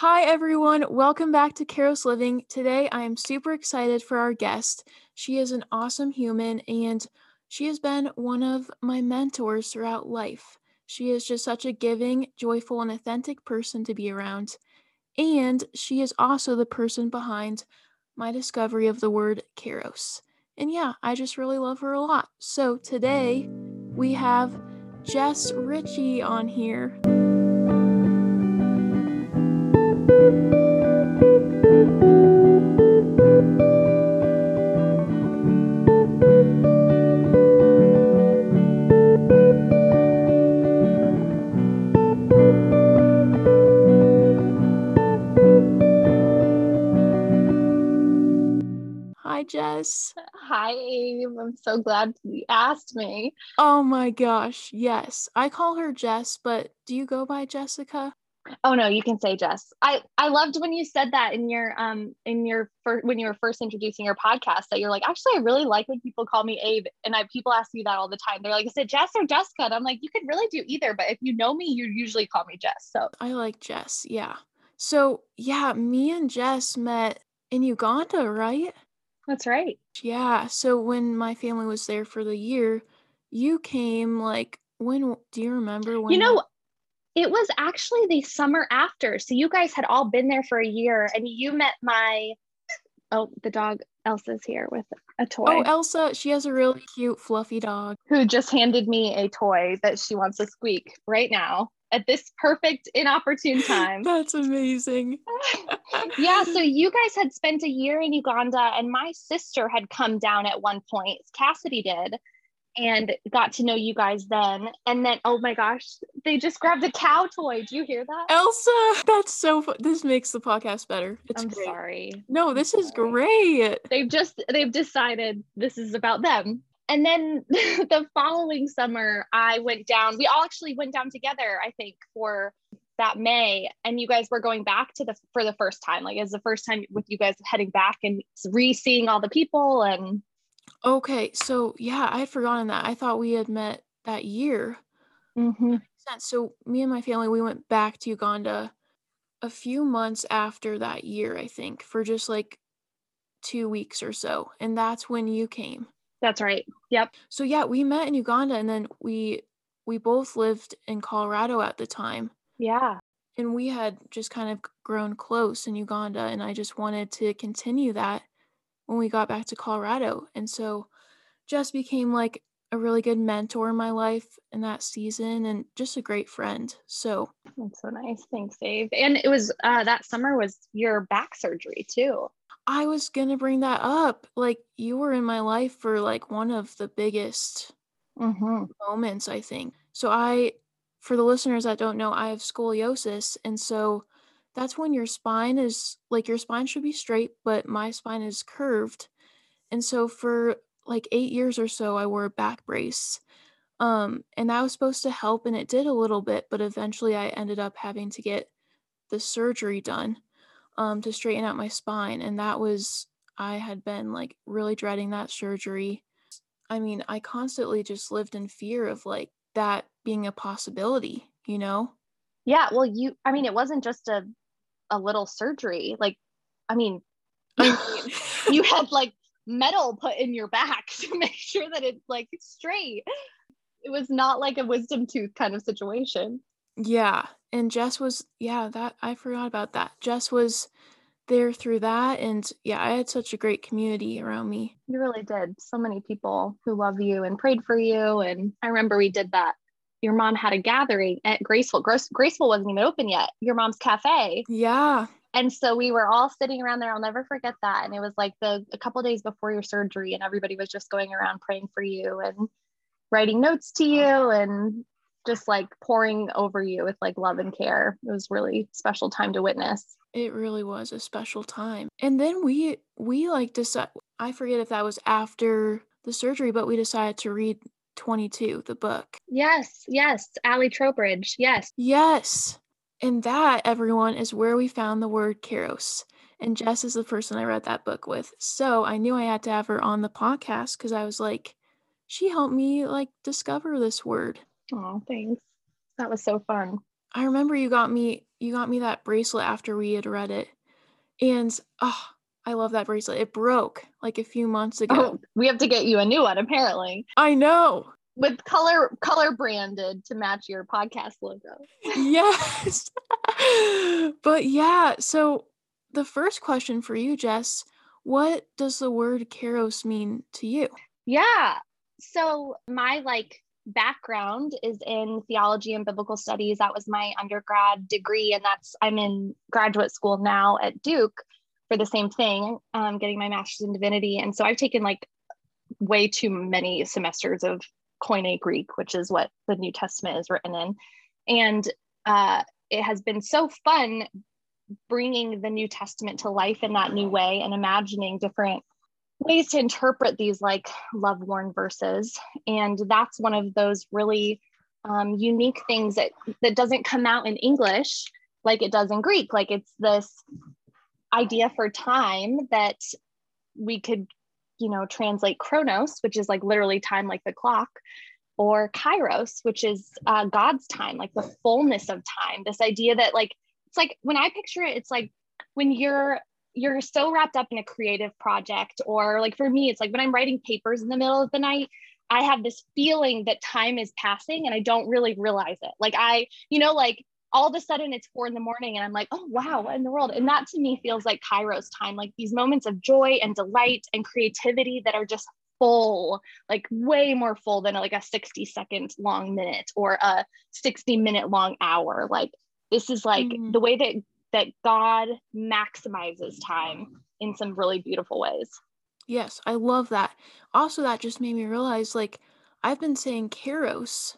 Hi, everyone. Welcome back to Caros Living. Today, I am super excited for our guest. She is an awesome human and she has been one of my mentors throughout life. She is just such a giving, joyful, and authentic person to be around. And she is also the person behind my discovery of the word Caros. And yeah, I just really love her a lot. So today, we have Jess Richie on here. Hi, Jess. Hi, Ave. I'm so glad you asked me. Oh my gosh, yes. I call her Jess, but do you go by Jessica? Oh no, you can say Jess. I I loved when you said that in your um in your first when you were first introducing your podcast that you're like actually I really like when people call me Ave and I people ask you that all the time. They're like, is it Jess or Jessica? And I'm like, you could really do either, but if you know me, you usually call me Jess. So I like Jess, yeah. So yeah, me and Jess met in Uganda, right? that's right. Yeah. So when my family was there for the year, you came like when do you remember when You know, it was actually the summer after. So you guys had all been there for a year and you met my oh, the dog Elsa's here with a toy. Oh, Elsa, she has a really cute fluffy dog. who just handed me a toy that she wants to squeak right now at this perfect inopportune time. That's amazing. yeah, so you guys had spent a year in Uganda and my sister had come down at one point. Cassidy did and got to know you guys then. And then oh my gosh, they just grabbed a cow toy. Do you hear that? Elsa, that's so fu- this makes the podcast better. It's I'm great. sorry. No, this is great. they've just they've decided this is about them and then the following summer i went down we all actually went down together i think for that may and you guys were going back to the for the first time like it's the first time with you guys heading back and re-seeing all the people and Okay, so yeah, I had forgotten that. I thought we had met that year. Mm-hmm. Sense. So me and my family, we went back to Uganda a few months after that year, I think, for just like two weeks or so. And that's when you came. that's right yep So yeah, we met in Uganda and then we we both lived in Colorado at the time. yeah And we had just kind of grown close in Uganda and I just wanted to continue that when we got back to Colorado. And so Jess became like a really good mentor in my life in that season and just a great friend. So that's so nice thanks dave and it was uh that summer was your back surgery too I was going to bring that up. Like you were in my life for like one of the biggest mm-hmm. moments, I think. So I for the listeners that don't know, I have scoliosis and so that's when your spine is like your spine should be straight, but my spine is curved. And so for like 8 years or so I wore a back brace. Um and that was supposed to help and it did a little bit, but eventually I ended up having to get the surgery done um to straighten out my spine and that was I had been like really dreading that surgery. I mean, I constantly just lived in fear of like that being a possibility, you know? yeah well you i mean it wasn't just a a little surgery like i mean you had like metal put in your back to make sure that it's like straight. It was not like a wisdom tooth kind of situation. yeah, and Jess was yeah, that I forgot about that. Jess was there through that and yeah, I had such a great community around me. You really did. So many people who love you and prayed for you. And I remember we did that. Your mom had a gathering at Graceful. Grace, Graceful wasn't even open yet. Your mom's cafe. Yeah. And so we were all sitting around there. I'll never forget that. And it was like the a couple days before your surgery, and everybody was just going around praying for you and writing notes to you and just like pouring over you with like love and care. It was really special time to witness. It really was a special time. And then we we like decide I forget if that was after the surgery, but we decided to read 22, the book. Yes, yes, Allie Trowbridge. Yes. Yes. And that, everyone, is where we found the word Caros. And Jess is the person I read that book with. So I knew I had to have her on the podcast because I was like, she helped me like discover this word. Oh, thanks. That was so fun. I remember you got me you got me that bracelet after we had read it. And oh, I love that bracelet. It broke like a few months ago. Oh, we have to get you a new one apparently. I know. With color color branded to match your podcast logo. yes. but yeah, so the first question for you, Jess, what does the word kairos mean to you? Yeah. So my like background is in theology and biblical studies. That was my undergrad degree, and that's I'm in graduate school now at Duke for the same thing, um, getting my master's in divinity. And so I've taken like way too many semesters of Koine Greek, which is what the New Testament is written in, and uh, it has been so fun bringing the New Testament to life in that new way and imagining different ways to interpret these like love worn verses. And that's one of those really um, unique things that, that doesn't come out in English like it does in Greek. Like it's this idea for time that we could, you know, translate chronos, which is like literally time like the clock, or kairos, which is uh, God's time, like the fullness of time. This idea that like it's like when I picture it, it's like when you're you're so wrapped up in a creative project or like for me it's like when i'm writing papers in the middle of the night i have this feeling that time is passing and i don't really realize it like i you know like all of a sudden it's four in the morning and i'm like oh wow what in the world and that to me feels like kairos time like these moments of joy and delight and creativity that are just full like way more full than like a 60 second long minute or a 60 minute long hour like this is like mm-hmm. the way that that God maximizes time in some really beautiful ways. Yes, I love that. Also, that just made me realize like I've been saying kairos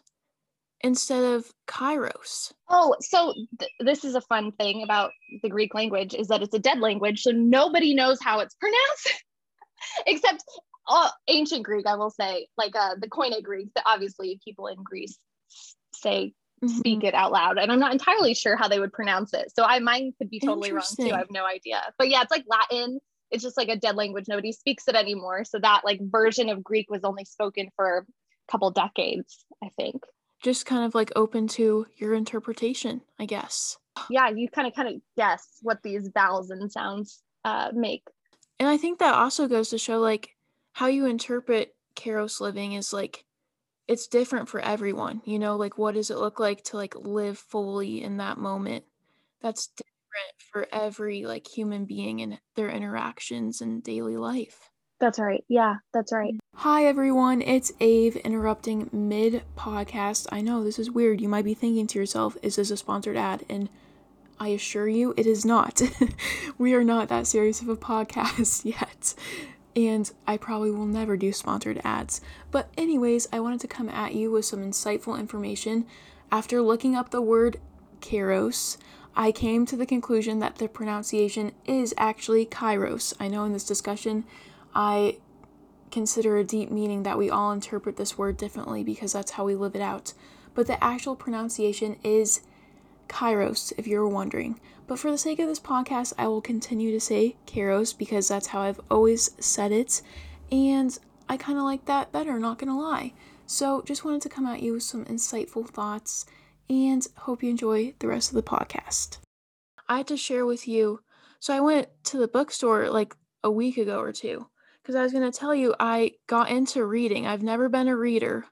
instead of kairos. Oh, so th- this is a fun thing about the Greek language is that it's a dead language, so nobody knows how it's pronounced, except uh, ancient Greek. I will say, like uh, the Koine Greek. That obviously people in Greece say mm-hmm. speak it out loud. And I'm not entirely sure how they would pronounce it. So I mine could be totally wrong too. I have no idea. But yeah, it's like Latin. It's just like a dead language. Nobody speaks it anymore. So that like version of Greek was only spoken for a couple decades, I think. Just kind of like open to your interpretation, I guess. Yeah, you kind of kind of guess what these vowels and sounds uh, make. And I think that also goes to show like how you interpret Kairos living is like it's different for everyone you know like what does it look like to like live fully in that moment that's different for every like human being and their interactions in daily life that's right yeah that's right hi everyone it's ave interrupting mid podcast i know this is weird you might be thinking to yourself is this a sponsored ad and I assure you it is not. we are not that serious of a podcast yet and I probably will never do sponsored ads. But, anyways, I wanted to come at you with some insightful information. After looking up the word kairos, I came to the conclusion that the pronunciation is actually kairos. I know in this discussion, I consider a deep meaning that we all interpret this word differently because that's how we live it out. But the actual pronunciation is kairos, if you're wondering. But for the sake of this podcast, I will continue to say Kairos because that's how I've always said it. And I kind of like that better, not gonna lie. So just wanted to come at you with some insightful thoughts and hope you enjoy the rest of the podcast. I had to share with you. So I went to the bookstore like a week ago or two because I was going to tell you I got into reading. I've never been a reader,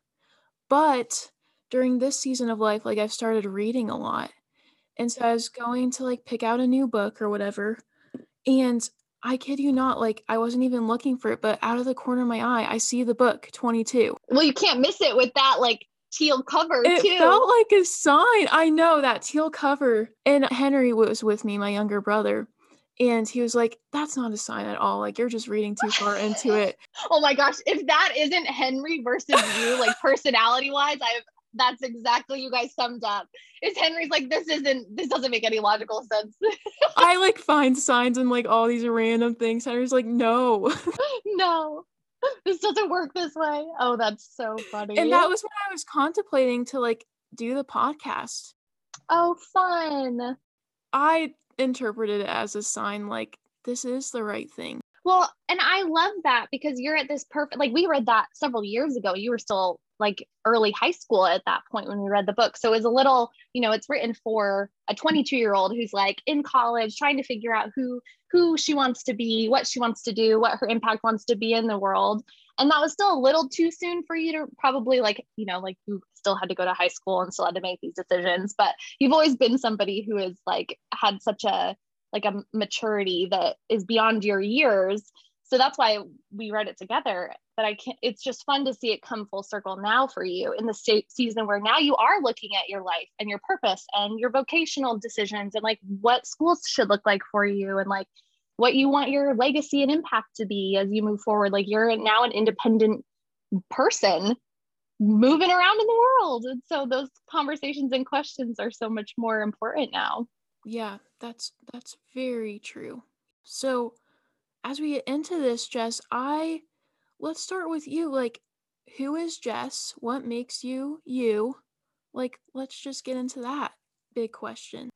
but during this season of life, like I've started reading a lot. And so I was going to like pick out a new book or whatever. And I kid you not, like I wasn't even looking for it, but out of the corner of my eye, I see the book 22. Well, you can't miss it with that like teal cover it too. felt like a sign. I know that teal cover. And Henry was with me, my younger brother. And he was like, That's not a sign at all. Like, you're just reading too far into it. oh my gosh. If that isn't Henry versus you, like personality wise, I've that's exactly you guys summed up. Is Henry's like this isn't this doesn't make any logical sense. I like find signs and like all these random things. Henry's like, no. no. This doesn't work this way. Oh, that's so funny. And that was when I was contemplating to like do the podcast. Oh, fun. I interpreted as a sign like this is the right thing. Well, and I love that because you're at this perfect, like we read that several years ago. You were still like early high school at that point when we read the book. So it's a little, you know, it's written for a 22 year old who's like in college trying to figure out who who she wants to be, what she wants to do, what her impact wants to be in the world. And that was still a little too soon for you to probably like, you know, like you still had to go to high school and still had to make these decisions, but you've always been somebody who has like had such a like a maturity that is beyond your years. So that's why we read it together but i can't it's just fun to see it come full circle now for you in the state season where now you are looking at your life and your purpose and your vocational decisions and like what schools should look like for you and like what you want your legacy and impact to be as you move forward. Like you're now an independent person moving around in the world and so those conversations and questions are so much more important now yeah, that's that's very true. So, as we get into this, Jess, I let's start with you. Like, who is Jess? What makes you you? Like, let's just get into that big question.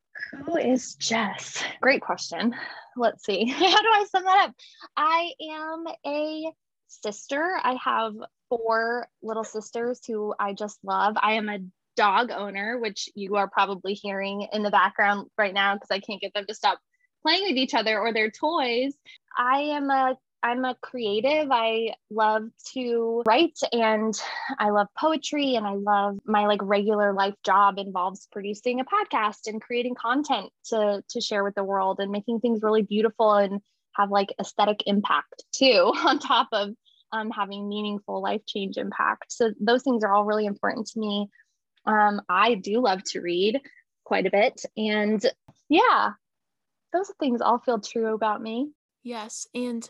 Who is Jess? Great question. Let's see. How do I sum that up? I am a sister. I have four little sisters who I just love. I am a dog owner, which you are probably hearing in the background right now because I can't get them to stop playing with each other or their toys. I am a I'm a creative. I love to write and I love poetry and I love my like regular life job involves producing a podcast and creating content to to share with the world and making things really beautiful and have like aesthetic impact too on top of um, having meaningful life change impact. So those things are all really important to me. Um, I do love to read quite a bit. And yeah, those things all feel true about me. Yes. And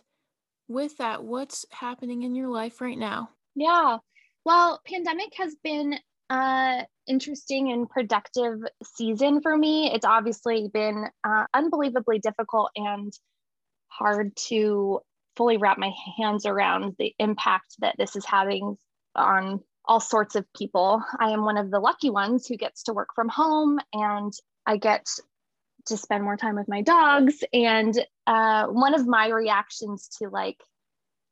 with that, what's happening in your life right now? Yeah. Well, pandemic has been a interesting and productive season for me. It's obviously been uh, unbelievably difficult and hard to fully wrap my hands around the impact that this is having on all sorts of people. I am one of the lucky ones who gets to work from home and I get to spend more time with my dogs. And uh, one of my reactions to like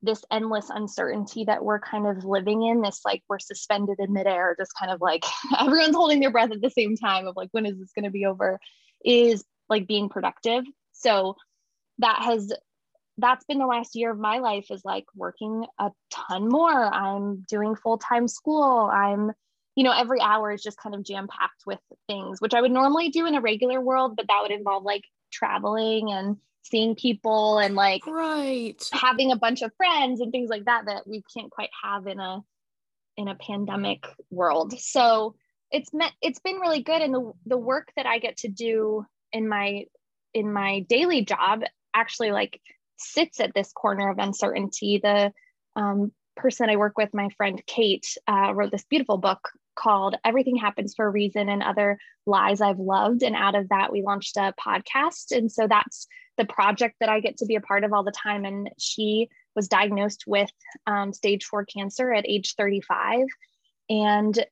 this endless uncertainty that we're kind of living in, this like we're suspended in midair, just kind of like everyone's holding their breath at the same time of like, when is this going to be over? Is like being productive. So that has that's been the last year of my life is like working a ton more. I'm doing full time school. I'm, you know, every hour is just kind of jam packed with things, which I would normally do in a regular world, but that would involve like traveling and seeing people and like right having a bunch of friends and things like that that we can't quite have in a in a pandemic world. So it's met it's been really good and the the work that I get to do in my in my daily job actually like sits at this corner of uncertainty. The um, person I work with, my friend Kate, uh, wrote this beautiful book called Everything Happens for a Reason and Other Lies I've Loved. And out of that, we launched a podcast. And so that's the project that I get to be a part of all the time. And she was diagnosed with um, stage four cancer at age 35 and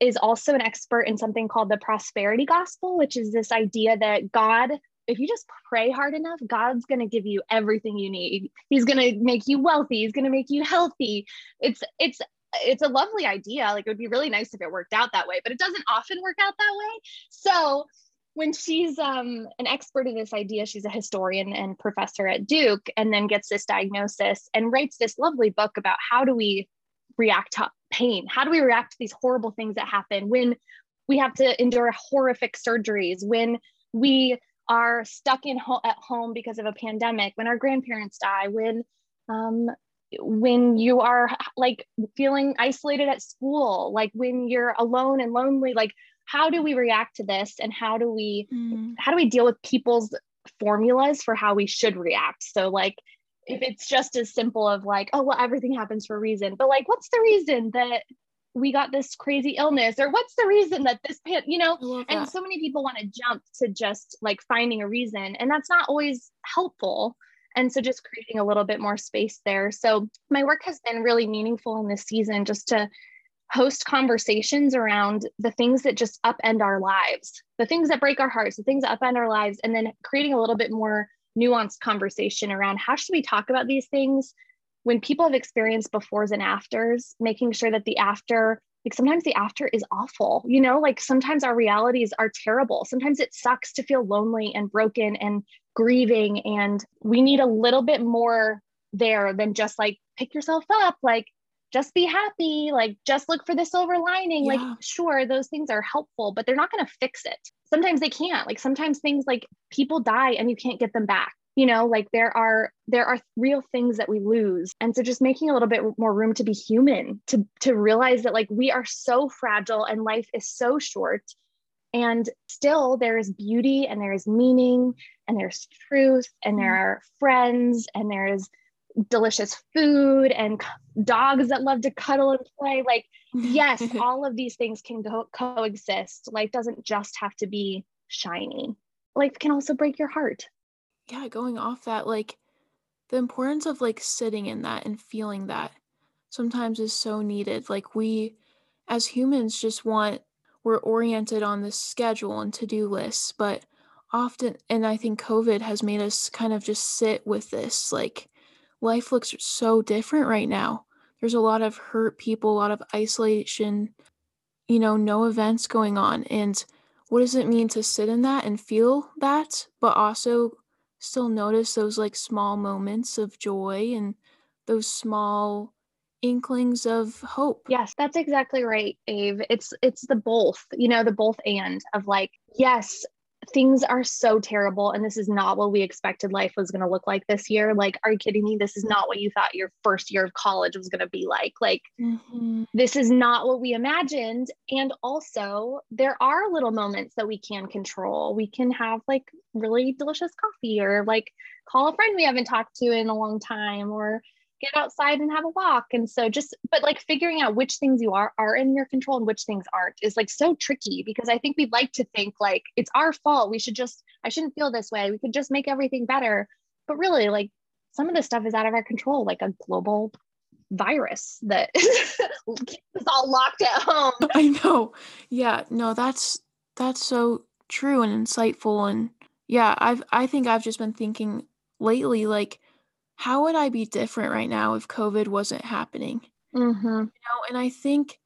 is also an expert in something called the prosperity gospel, which is this idea that God if you just pray hard enough, God's going to give you everything you need. He's going to make you wealthy. He's going to make you healthy. It's it's it's a lovely idea. Like it would be really nice if it worked out that way, but it doesn't often work out that way. So when she's um, an expert in this idea, she's a historian and professor at Duke, and then gets this diagnosis and writes this lovely book about how do we react to pain? How do we react to these horrible things that happen when we have to endure horrific surgeries, when we are stuck in ho- at home because of a pandemic, when our grandparents die, when um, when you are like feeling isolated at school, like when you're alone and lonely, like how do we react to this and how do we mm. how do we deal with people's formulas for how we should react? So like if it's just as simple of like, oh well, everything happens for a reason, but like what's the reason that we got this crazy illness or what's the reason that this pan you know? And so many people want to jump to just like finding a reason and that's not always helpful. And so just creating a little bit more space there. So my work has been really meaningful in this season just to host conversations around the things that just upend our lives the things that break our hearts the things that upend our lives and then creating a little bit more nuanced conversation around how should we talk about these things when people have experienced befores and afters, making sure that the after like sometimes the after is awful you know? Like sometimes our realities are terrible. Sometimes it sucks to feel lonely and broken and grieving and we need a little bit more there than just like pick yourself up like just be happy like just look for the silver lining yeah. like sure those things are helpful but they're not going to fix it. Sometimes they can't. Like sometimes things like people die and you can't get them back you know like there are there are real things that we lose. And so just making a little bit more room to be human to to realize that like we are so fragile and life is so short. And still there is beauty and there is meaning and there's truth and there are friends and there is delicious food and dogs that love to cuddle and play. Like yes all of these things can co- coexist. Life doesn't just have to be shiny. Life can also break your heart yeah, going off that, like the importance of like sitting in that and feeling that sometimes is so needed. Like we as humans just want we're oriented on this schedule and to-do lists, but often and I think COVID has made us kind of just sit with this. Like life looks so different right now. There's a lot of hurt people, a lot of isolation, you know, no events going on. And what does it mean to sit in that and feel that, but also still notice those like small moments of joy and those small inklings of hope. Yes, that's exactly right, Ave. It's it's the both, you know, the both and of like, yes, things are so terrible and this is not what we expected life was going to look like this year. Like are you kidding me? This is not what you thought your first year of college was going to be like. Like mm-hmm. this is not what we imagined. And also there are little moments that we can control. We can have like really delicious coffee or like call a friend we haven't talked to in a long time or get outside and have a walk. And so just but like figuring out which things you are are in your control and which things aren't is like so tricky because i think we'd like to think like it's our fault. We should just i shouldn't feel this way. We could just make everything better. But really like some of this stuff is out of our control like a global virus that is all locked at home. I know. Yeah. No that's that's so true and insightful. And yeah i've i think i've just been thinking lately like how would I be different right now if COVID wasn't happening? Mm-hmm. You know, and I think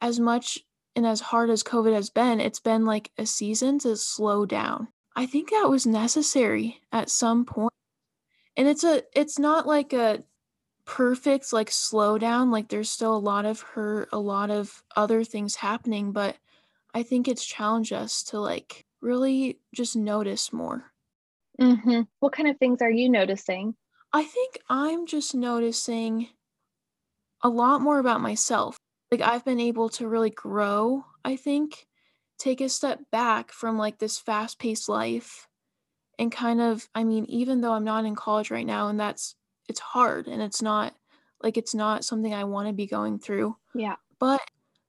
as much and as hard as COVID has been, it's been like a season to slow down. I think that was necessary at some point. And it's a it's not like a perfect like slowdown. Like there's still a lot of hurt, a lot of other things happening, but I think it's challenged us to like really just notice more. Mm-hmm. What kind of things are you noticing? I think I'm just noticing a lot more about myself. Like I've been able to really grow, I think, take a step back from like this fast-paced life and kind of I mean, even though I'm not in college right now and that's it's hard and it's not like it's not something I want to be going through. Yeah. But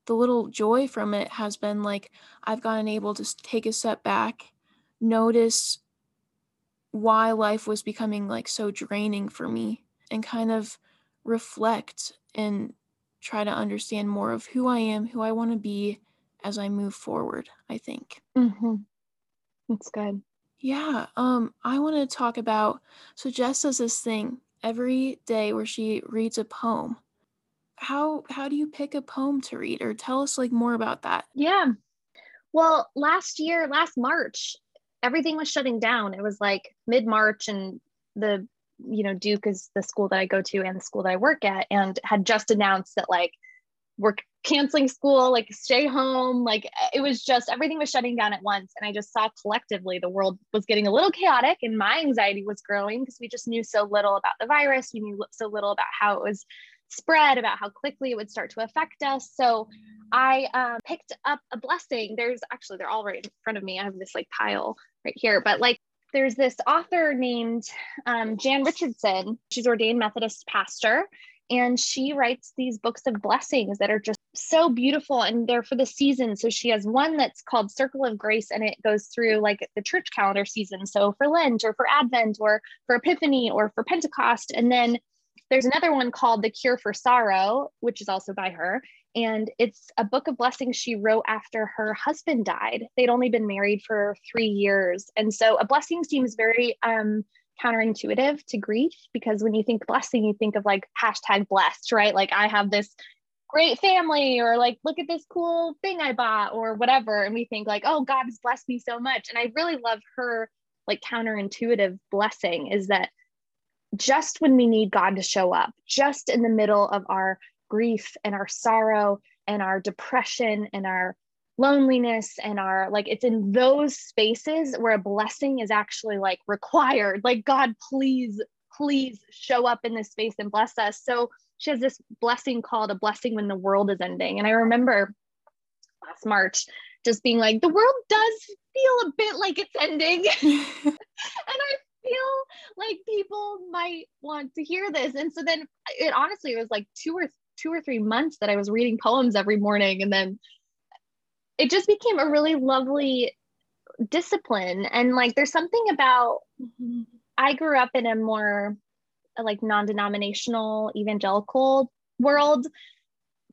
the little joy from it has been like I've gotten able to take a step back, notice why life was becoming like so draining for me and kind of reflect and try to understand more of who I am, who I want to be as I move forward, I think. Mm-hmm. That's good. Yeah. Um, I want to talk about so Jess does this thing every day where she reads a poem. How how do you pick a poem to read or tell us like more about that? Yeah. Well, last year, last March, everything was shutting down. It was like mid March, and the you know Duke is the school that I go to and the school that I work at, and had just announced that like we're canceling school, like stay home. Like it was just everything was shutting down at once, and I just saw collectively the world was getting a little chaotic, and my anxiety was growing because we just knew so little about the virus. We knew so little about how it was spread, about how quickly it would start to affect us. So I um, picked up a blessing. There's actually, they're all right in front of me. I have this like pile right here, but like there's this author named um, Jan Richardson. She's ordained Methodist pastor, and she writes these books of blessings that are just so beautiful and they're for the season. So she has one that's called Circle of Grace, and it goes through like the church calendar season. So for Lent or for Advent or for Epiphany or for Pentecost. And then there's another one called The Cure for Sorrow, which is also by her. And it's a book of blessings she wrote after her husband died. They'd only been married for three years. And so a blessing seems very um, counterintuitive to grief because when you think blessing, you think of like hashtag blessed, right? Like I have this great family or like look at this cool thing I bought or whatever. And we think like, oh, God has blessed me so much. And I really love her like counterintuitive blessing is that just when we need God to show up, just in the middle of our grief and our sorrow and our depression and our loneliness and our like it's in those spaces where a blessing is actually like required. Like god please please show up in this space and bless us. So she has this blessing called a blessing when the world is ending. And i remember last march just being like the world does feel a bit like it's ending. And i feel like people might want to hear this. And so then it honestly it was like two or two or three months that i was reading poems every morning. And then it just became a really lovely discipline. And like there's something about i grew up in a more like non-denominational evangelical world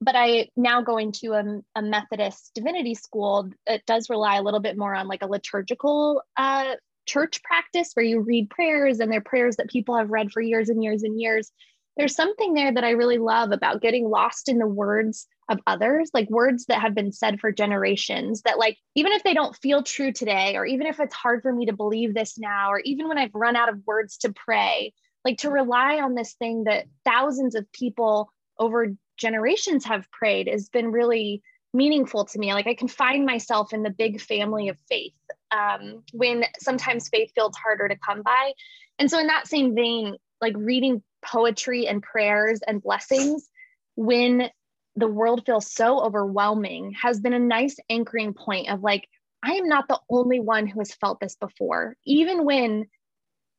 but i now going to a, a methodist divinity school it does rely a little bit more on like a liturgical uh, church practice where you read prayers and they're prayers that people have read for years and years and years there's something there that I really love about getting lost in the words of others, like words that have been said for generations that, like, even if they don't feel true today, or even if it's hard for me to believe this now, or even when I've run out of words to pray, like to rely on this thing that thousands of people over generations have prayed has been really meaningful to me. Like I can find myself in the big family of faith um, when sometimes faith feels harder to come by. And so, in that same vein, like reading poetry and prayers and blessings when the world feels so overwhelming has been a nice anchoring point of like, I am not the only one who has felt this before. Even when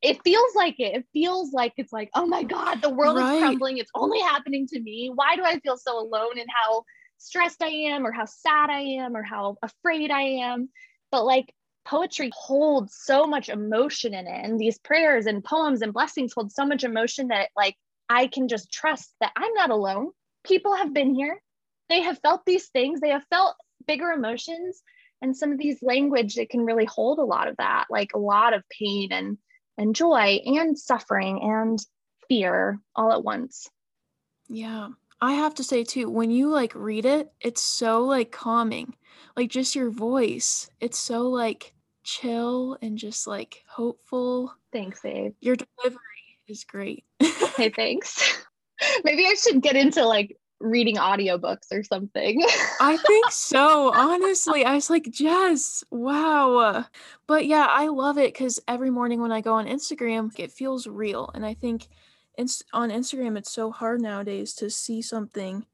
it feels like it, it feels like it's like, oh my God, the world right. is crumbling. It's only happening to me. Why do I feel so alone and how stressed I am, or how sad I am, or how afraid I am? But like, poetry holds so much emotion in it and these prayers and poems and blessings hold so much emotion that like i can just trust that i'm not alone. People have been here. They have felt these things. They have felt bigger emotions and some of these language that can really hold a lot of that like a lot of pain and and joy and suffering and fear all at once. Yeah. I have to say too when you like read it it's so like calming. Like just your voice it's so like chill and just like hopeful. Thanks babe. Your delivery is great. Hey thanks. Maybe i should get into like reading audiobooks or something. I think so honestly. I was like jess wow. But yeah i love it because every morning when i go on instagram it feels real. And i think on instagram it's so hard nowadays to see something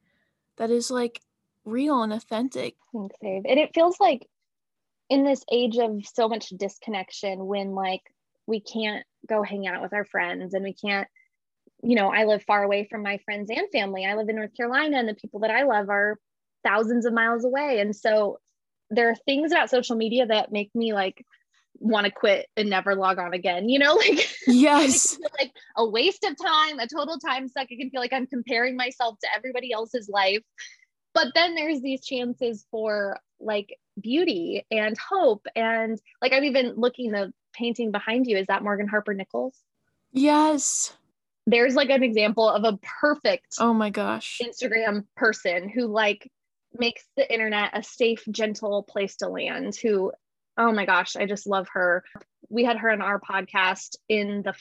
that is like real and authentic. Thanks, Dave. And it feels like in this age of so much disconnection when like we can't go hang out with our friends and we can't you know i live far away from my friends and family. I live in north carolina and the people that i love are thousands of miles away. And so there are things about social media that make me like want to quit and never log on again you know? Like yes. like a waste of time a total time suck. It can feel like i'm comparing myself to everybody else's life. But then there's these chances for like beauty and hope and like i'm even looking the painting behind you. Is that morgan harper nichols? Yes. There's like an example of a perfect oh my gosh. Instagram person who like makes the internet a safe gentle place to land who oh my gosh i just love her. We had her on our podcast in the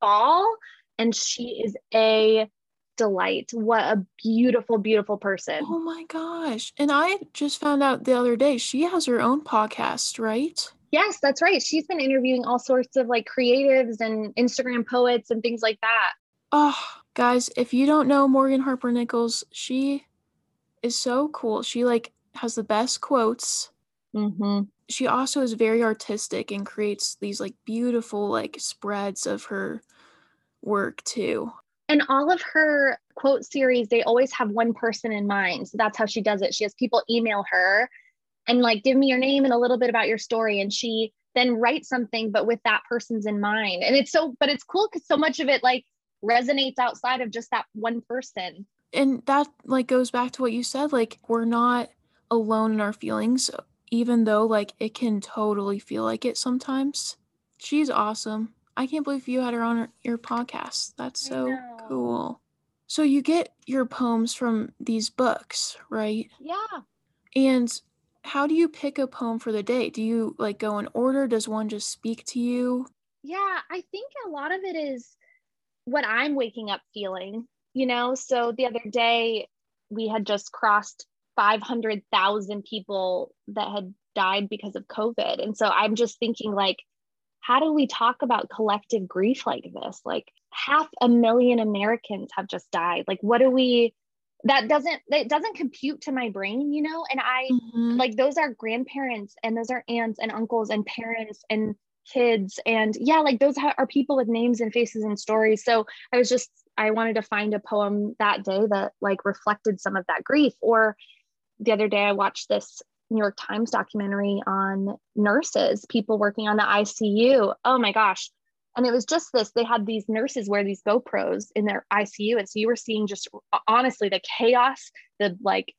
fall and she is a delight. What a beautiful, beautiful person. Oh my gosh. And I just found out the other day she has her own podcast, right? Yes, that's right. She's been interviewing all sorts of like creatives and Instagram poets and things like that. Oh, guys, if you don't know Morgan Harper Nichols, she is so cool. She like has the best quotes. Mm-hmm. She also is very artistic and creates these like beautiful like spreads of her work too and all of her quote series they always have one person in mind. So that's how she does it. She has people email her and like give me your name and a little bit about your story. And she then writes something but with that person's in mind. And it's so but it's cool because so much of it like resonates outside of just that one person. And that like goes back to what you said like we're not alone in our feelings even though like it can totally feel like it sometimes. She's awesome I can't believe you had her on your podcast. That's so cool. So you get your poems from these books, right? Yeah. And how do you pick a poem for the day? Do you like go in order? Does one just speak to you? Yeah, I think a lot of it is what I'm waking up feeling, you know? So the other day we had just crossed 500,000 people that had died because of COVID. And so I'm just thinking like how do we talk about collective grief like this? Like half a million Americans have just died. Like what do we that doesn't it doesn't compute to my brain, you know? And I mm-hmm. like those are grandparents and those are aunts and uncles and parents and kids and yeah, like those are people with names and faces and stories. So I was just I wanted to find a poem that day that like reflected some of that grief or the other day I watched this New York Times documentary on nurses, people working on the ICU. Oh my gosh. And it was just this they had these nurses wear these GoPros in their ICU. And so you were seeing just honestly the chaos, the like,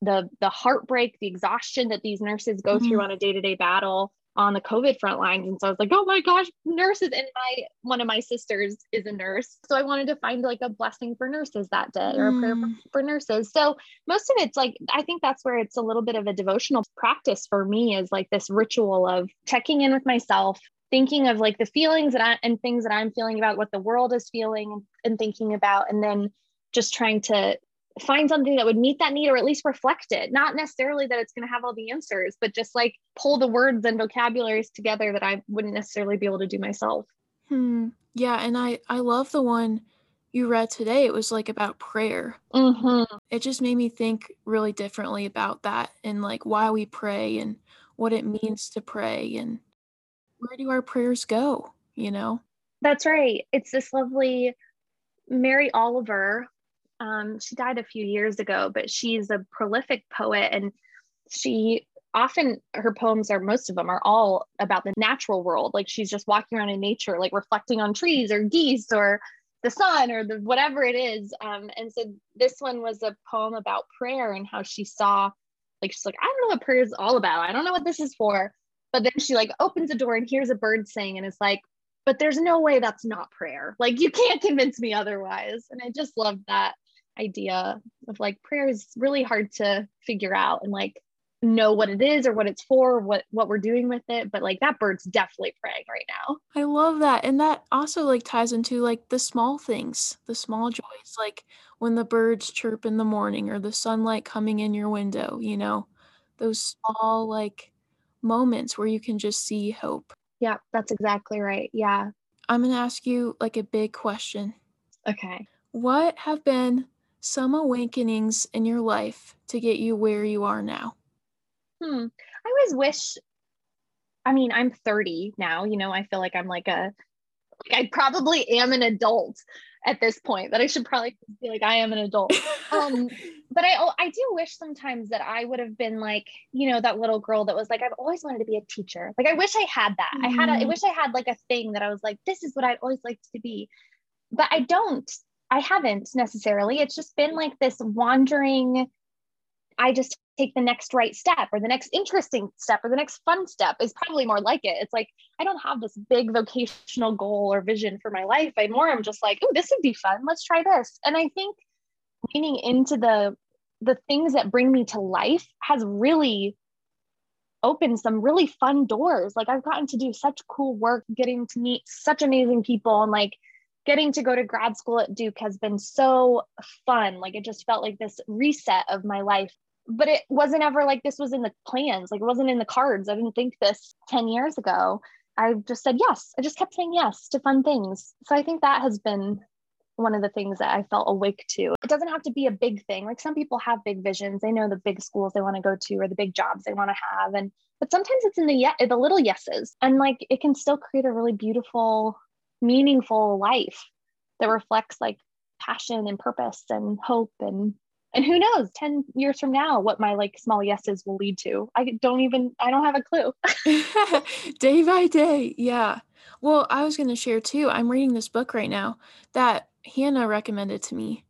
the the heartbreak, the exhaustion that these nurses go mm-hmm. through on a day-to-day battle on the COVID front lines. And so I was like, oh my gosh, nurses. And my one of my sisters is a nurse. So I wanted to find like a blessing for nurses that day or a prayer for, mm. for nurses. So most of it's like, I think that's where it's a little bit of a devotional practice for me is like this ritual of checking in with myself, thinking of like the feelings that I and things that I'm feeling about what the world is feeling and thinking about, and then just trying to find something that would meet that need or at least reflect it. Not necessarily that it's going to have all the answers, but just like pull the words and vocabularies together that I wouldn't necessarily be able to do myself. Hmm. Yeah, and I I love the one you read today. It was like about prayer. Mm-hmm. It just made me think really differently about that and like why we pray and what it means to pray and where do our prayers go, you know? That's right. It's this lovely Mary Oliver um, she died a few years ago, but she's a prolific poet and she often her poems are most of them are all about the natural world. Like she's just walking around in nature like reflecting on trees or geese or the sun or the whatever it is. Um, and so this one was a poem about prayer and how she saw like she's like i don't know what prayer is all about. I don't know what this is for. But then she like opens a door and hears a bird sing and it's like but there's no way that's not prayer. Like you can't convince me otherwise. And i just love that idea of like prayer is really hard to figure out and like know what it is or what it's for what what we're doing with it but like that bird's definitely praying right now. I love that and that also like ties into like the small things the small joys like when the birds chirp in the morning or the sunlight coming in your window you know? Those small like moments where you can just see hope. Yeah that's exactly right yeah. I'm going to ask you like a big question. Okay. What have been some awakenings in your life to get you where you are now? Hmm. I always wish, I mean, I'm 30 now, you know, I feel like I'm like a, like I probably am an adult at this point, but I should probably be like, I am an adult. um, but I, I do wish sometimes that I would have been like, you know, that little girl that was like, I've always wanted to be a teacher. Like, I wish I had that. Mm-hmm. I had, a, I mm-hmm. wish I had like a thing that I was like, this is what I'd always liked to be, but I don't. I haven't necessarily. It's just been like this wandering, I just take the next right step or the next interesting step or the next fun step is probably more like it. It's like I don't have this big vocational goal or vision for my life. I more I'm just like, oh, this would be fun. Let's try this. And I think leaning into the the things that bring me to life has really opened some really fun doors. Like I've gotten to do such cool work, getting to meet such amazing people and like getting to go to grad school at Duke has been so fun. Like it just felt like this reset of my life. But it wasn't ever like this was in the plans. Like it wasn't in the cards. I didn't think this 10 years ago. I just said yes. I just kept saying yes to fun things. So I think that has been one of the things that I felt awake to. It doesn't have to be a big thing. Like some people have big visions. They know the big schools they want to go to or the big jobs they want to have. And but sometimes it's in the ye- the little yeses. And like it can still create a really beautiful meaningful life that reflects like passion and purpose and hope and and who knows 10 years from now what my like small yeses will lead to. I don't even i don't have a clue. Day by day yeah. Well i was going to share too i'm reading this book right now that hannah recommended to me.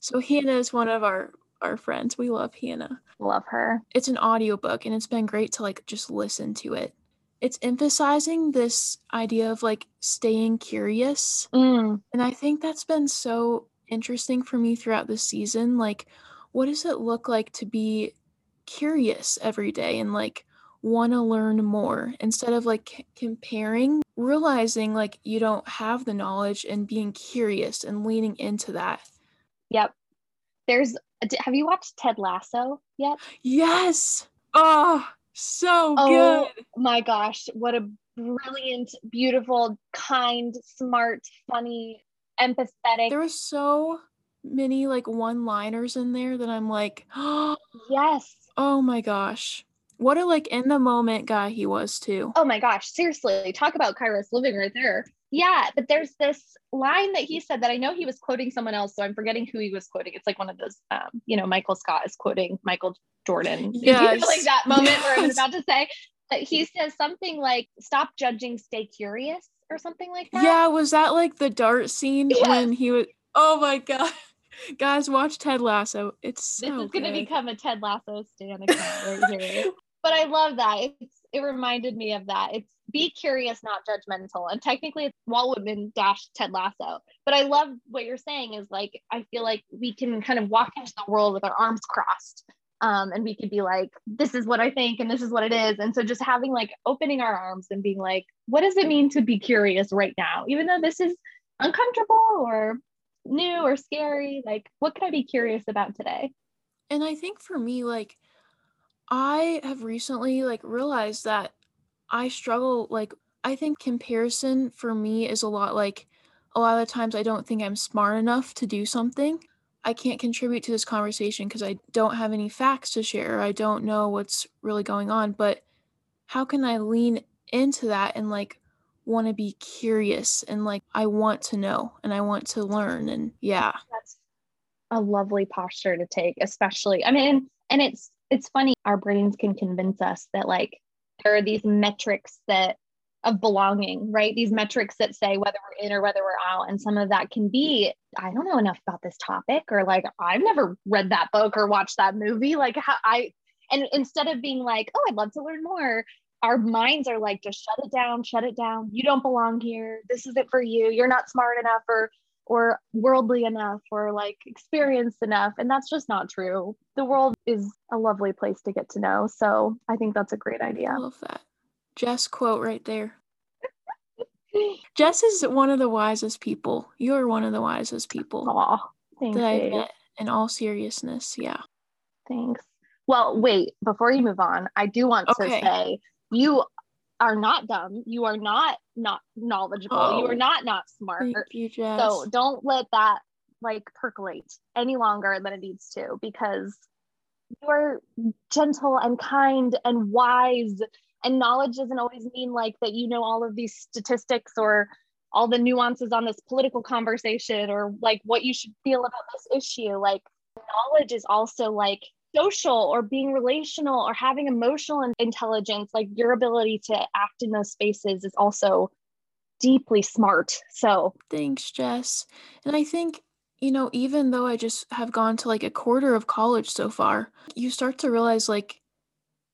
So hannah is one of our our friends. We love hannah. Love her. It's an audiobook and it's been great to like just listen to it it's emphasizing this idea of like staying curious. Mm, And I think that's been so interesting for me throughout the season. Like, what does it look like to be curious every day and like want to learn more instead of like c- comparing, realizing like you don't have the knowledge and being curious and leaning into that. yep. There's have you watched Ted Lasso yet? Yes. Oh, so Oh good. my gosh, what a brilliant, beautiful, kind, smart, funny, empathetic. There were so many like one-liners in there that I'm like, oh yes. Oh my gosh. What a like in the moment guy he was too. Oh my gosh, seriously, talk about Kairos living right there. Yeah, but there's this line that he said that I know he was quoting someone else, so I'm forgetting who he was quoting. It's like one of those, um, you know, Michael Scott is quoting Michael Jordan. You know, Yes. like that moment where I was about to say. But he says something like, "Stop judging, stay curious," or something like that. Yeah, was that like the dart scene Yes. when he was Oh my god. Guys, watch Ted Lasso. It's so this is going to become a Ted Lasso stand account right here. But I love that. It's it reminded me of that. It's be curious, not judgmental. And technically it's Walt Whitman dash Ted Lasso. But I love what you're saying is like I feel like we can kind of walk into the world with our arms crossed. Um, and we could be like, this is what I think and this is what it is. And so just having like opening our arms and being like, what does it mean to be curious right now? Even though this is uncomfortable or new or scary, like what can I be curious about today? And I think for me, like, I have recently like realized that I struggle like I think comparison for me is a lot like a lot of times I don't think I'm smart enough to do something. I can't contribute to this conversation because I don't have any facts to share. I don't know what's really going on, but how can I lean into that and like want to be curious and like I want to know and I want to learn and yeah. that's a lovely posture to take especially i mean and it's it's funny our brains can convince us that like there are these metrics that of belonging right? These metrics that say whether we're in or whether we're out. And some of that can be i don't know enough about this topic or like i've never read that book or watched that movie. Like how i and instead of being like oh i'd love to learn more our minds are like just shut it down shut it down. You don't belong here. This isn't for you. You're not smart enough or or worldly enough or like experienced enough and that's just not true the world is a lovely place to get to know so i think that's a great idea. I love that. Jess quote right there. Jess is one of the wisest people. You're one of the wisest people Aw, thanks that I've met in all seriousness. Yeah. thanks well wait before you move on i do want Okay. to say you are not dumb. You are not not knowledgeable. You Oh, are not not smart. You, So don't let that like percolate any longer than it needs to because you are gentle and kind and wise. And knowledge doesn't always mean like that you know all of these statistics or all the nuances on this political conversation or like what you should feel about this issue. Like knowledge is also like social or being relational or having emotional intelligence. Like your ability to act in those spaces is also deeply smart. So Thanks, Jess. And I think, you know, even though I just have gone to like a quarter of college so far, you start to realize like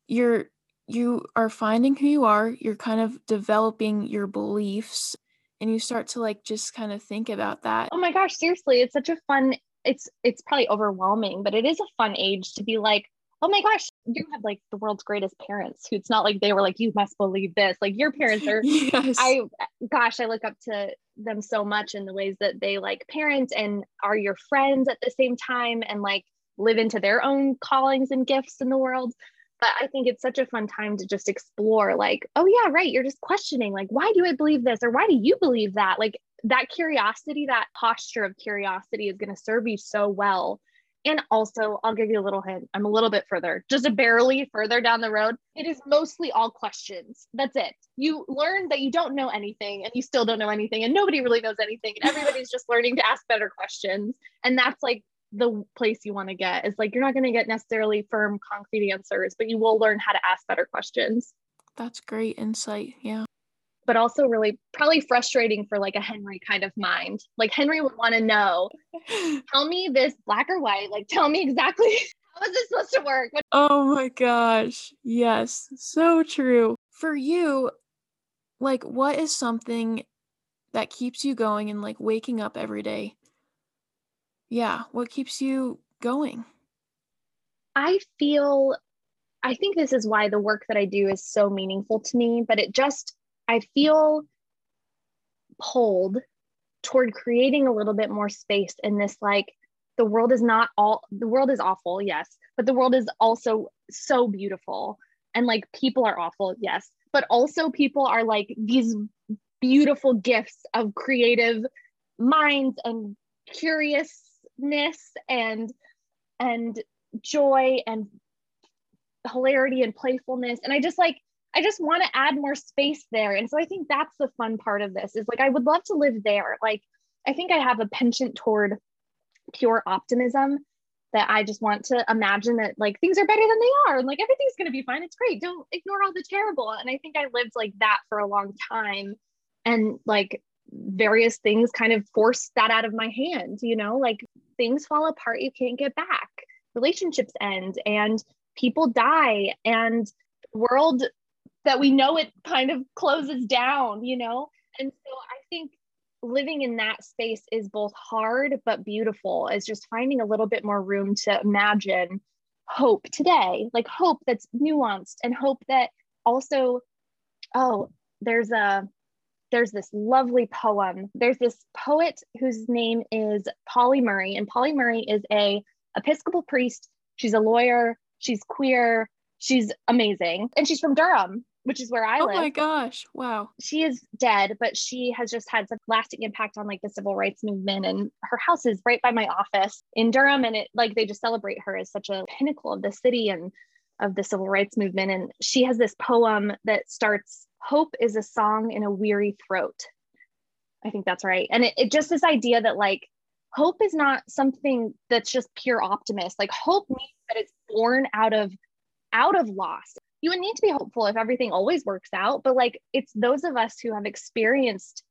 you're you are finding who you are, you're kind of developing your beliefs, and you start to like just kind of think about that. Oh my gosh, seriously, it's such a fun it's it's probably overwhelming, but it is a fun age to be like, oh my gosh, you have like the world's greatest parents who it's not like they were like, you must believe this. Like your parents are Yes. I gosh, I look up to them so much in the ways that they like parent and are your friends at the same time and like live into their own callings and gifts in the world. But I think it's such a fun time to just explore like, oh yeah, right, you're just questioning like why do I believe this or why do you believe that? Like that curiosity, that posture of curiosity is going to serve you so well. And also, I'll give you a little hint. I'm a little bit further, just a barely further down the road. It is mostly all questions. That's it. You learn that you don't know anything and you still don't know anything, and nobody really knows anything. And everybody's just learning to ask better questions. And that's like the place you want to get is like you're not going to get necessarily firm, concrete answers, but you will learn how to ask better questions. That's great insight. Yeah. But also, really, probably frustrating for like a Henry kind of mind. Like, Henry would want to know tell me this black or white like tell me exactly how is this supposed to work What- Oh my gosh. Yes. So true. for you, like, what is something that keeps you going and like waking up every day? Yeah, what keeps you going? I feel, I think this is why the work that I do is so meaningful to me, but it just, I feel pulled toward creating a little bit more space in this like the world is not all the world is awful yes but the world is also so beautiful. And like people are awful yes but also people are like these beautiful gifts of creative minds and curiousness and and joy and hilarity and playfulness. And i just like i just want to add more space there and so i think that's the fun part of this is like i would love to live there like i think i have a penchant toward pure optimism that I just want to imagine that like things are better than they are and like everything's going to be fine. It's great. Don't ignore all the terrible. And I think I lived like that for a long time. And like various things kind of forced that out of my hand, you know, like things fall apart, you can't get back. Relationships end and people die and the world that we know it kind of closes down, you know? And so I think living in that space is both hard but beautiful is just finding a little bit more room to imagine hope today like hope that's nuanced and hope that also oh there's a there's this lovely poem. There's this poet whose name is Pauli Murray and Pauli Murray is a episcopal priest. She's a lawyer. She's queer. She's amazing. And she's from Durham which is where I oh live. Oh my gosh. Wow. She is dead, but she has just had some lasting impact on like the civil rights movement. And her house is right by my office in Durham. And it like they just celebrate her as such a pinnacle of the city and of the civil rights movement. And she has this poem that starts Hope is a song in a weary throat. I think that's right. And it, it just this idea that like hope is not something that's just pure optimist. Like hope means that it's born out of out of loss you would need to be hopeful if everything always works out but like it's those of us who have experienced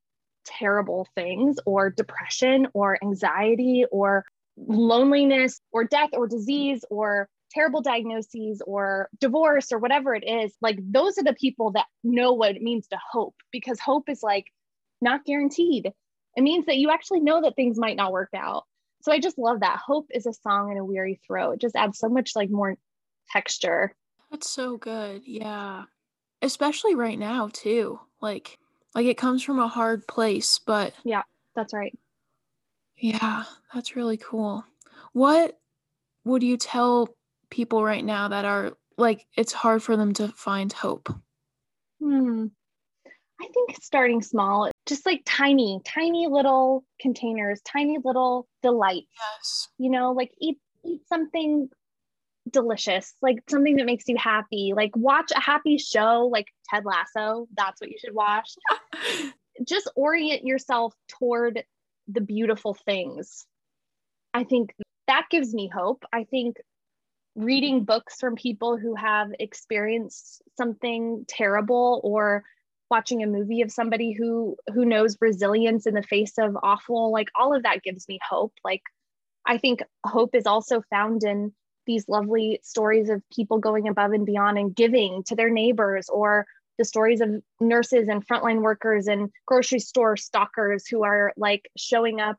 terrible things or depression or anxiety or loneliness or death or disease or terrible diagnoses or divorce or whatever it is like those are the people that know what it means to hope because hope is like not guaranteed. It means that you actually know that things might not work out. So i just love that. Hope is a song in a weary throat. It just adds so much like more texture that's so good. Yeah. Especially right now too. Like like it comes from a hard place, but Yeah, that's right. Yeah, that's really cool. What would you tell people right now that are like it's hard for them to find hope? Hmm. I think starting small, just like tiny, tiny little containers, tiny little delights. Yes. You know, like eat eat something delicious, like something that makes you happy. Like watch a happy show like Ted Lasso. That's what you should watch. Just orient yourself toward the beautiful things. I think that gives me hope. I think reading books from people who have experienced something terrible or watching a movie of somebody who who knows resilience in the face of awful like all of that gives me hope like i think hope is also found in these lovely stories of people going above and beyond and giving to their neighbors or the stories of nurses and frontline workers and grocery store stockers who are like showing up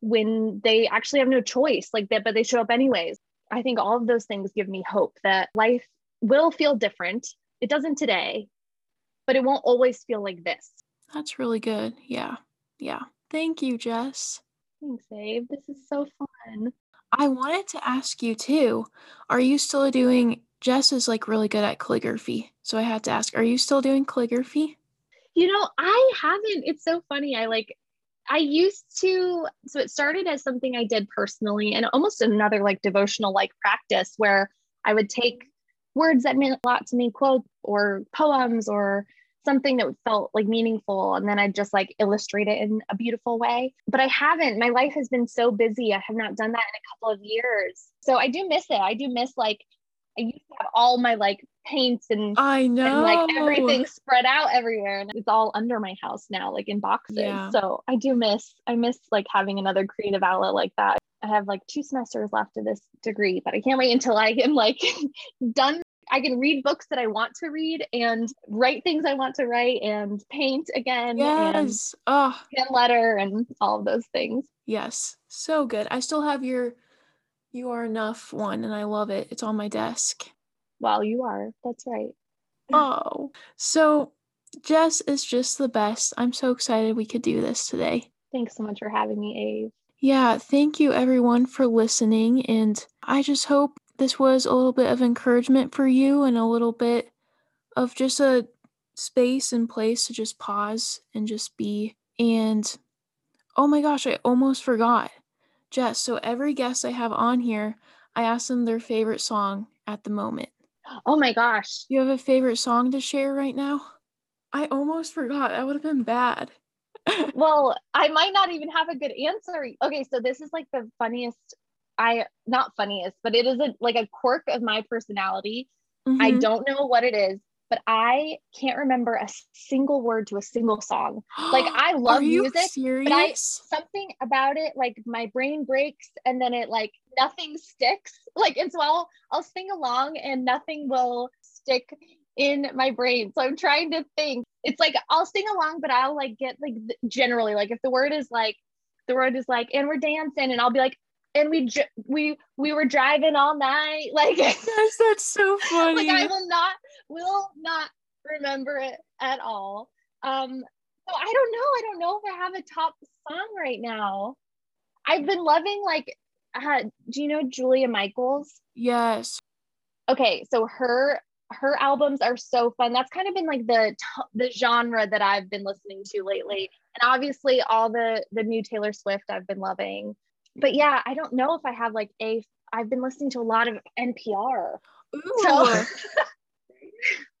when they actually have no choice like that but they show up anyways. I think all of those things give me hope that life will feel different. It doesn't today but it won't always feel like this. That's really good. Yeah. Yeah. Thank you jess. Thanks Ave this is so fun I wanted to ask you too. Are you still doing Jess is like really good at calligraphy. So I had to ask, are you still doing calligraphy? You know, I haven't. It's so funny. I like I used to so it started as something I did personally and almost another like devotional like practice where I would take words that meant a lot to me, quotes or poems or something that felt like meaningful and then I'd just like illustrate it in a beautiful way. But I haven't. My life has been so busy. I have not done that in a couple of years. So I do miss it. I do miss like I used to have all my like paints and I know and, like everything spread out everywhere and it's all under my house now like in boxes. Yeah. So I do miss I miss like having another creative outlet like that. I have like two semesters left of this degree, but I can't wait until I am like done I can read books that I want to read and write things I want to write and paint again. Yes. Oh, hand letter and all of those things. yes. So good. I still have your You Are Enough one and I love it. It's on my desk. Well, you are. That's right. Oh. So Jess is just the best. I'm so excited we could do this today. Thanks so much for having me, Ave. Yeah, thank you everyone for listening. And I just hope this was a little bit of encouragement for you and a little bit of just a space and place to just pause and just be. And oh my gosh, I almost forgot. Jess, so every guest I have on here, I ask them their favorite song at the moment. Oh my gosh. You have a favorite song to share right now? I almost forgot. That would have been bad. Well, I might not even have a good answer. Okay, so this is like the funniest I not funniest, but it is a like a quirk of my personality. I Mhm. don't know what it is, but I can't remember a single word to a single song. Like I love music, serious? something about it like my brain breaks and then it like nothing sticks like and so I'll I'll sing along and nothing will stick in my brain so I'm trying to think it's like I'll sing along but I'll like get like generally like if the word is like the word is like and we're dancing and I'll be like and we j- we we were driving all night like yes, that's so funny. like I will not will not remember it at all. Um, so I don't know. I don't know if I have a top song right now. I've been loving like, uh, do you know Julia Michaels? yes. Okay, so her her albums are so fun. That's kind of been like the the genre that I've been listening to lately, and obviously all the the new Taylor Swift I've been loving. But yeah, I don't know if I have like a. I've been listening to a lot of NPR. Ooh. So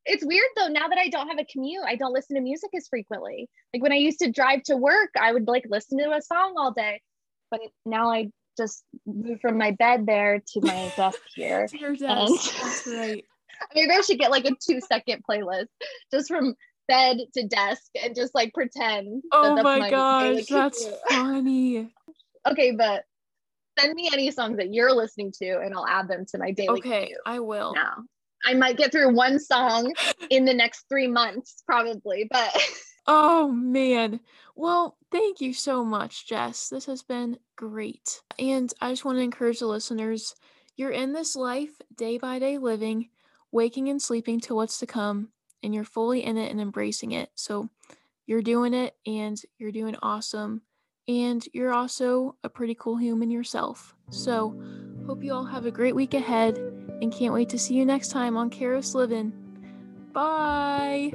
it's weird though. Now that I don't have a commute, I don't listen to music as frequently. Like when I used to drive to work, I would like listen to a song all day. But now I just move from my bed there to my desk here. To your desk. And- That's right. Maybe I should get like a two second playlist just from bed to desk and just like pretend. Oh that's my daily gosh, that's funny. okay, but send me any songs that you're listening to and I'll add them to my daily Okay, I will. now. I might get through one song in the next three months, probably, but Oh man. Well, thank you so much, Jess. This has been great. And I just want to encourage the listeners you're in this life day by day living, waking and sleeping to what's to come, and you're fully in it and embracing it. So you're doing it and you're doing awesome. And you're also a pretty cool human yourself. So, hope you all have a great week ahead and can't wait to see you next time on Kairos Living. Bye.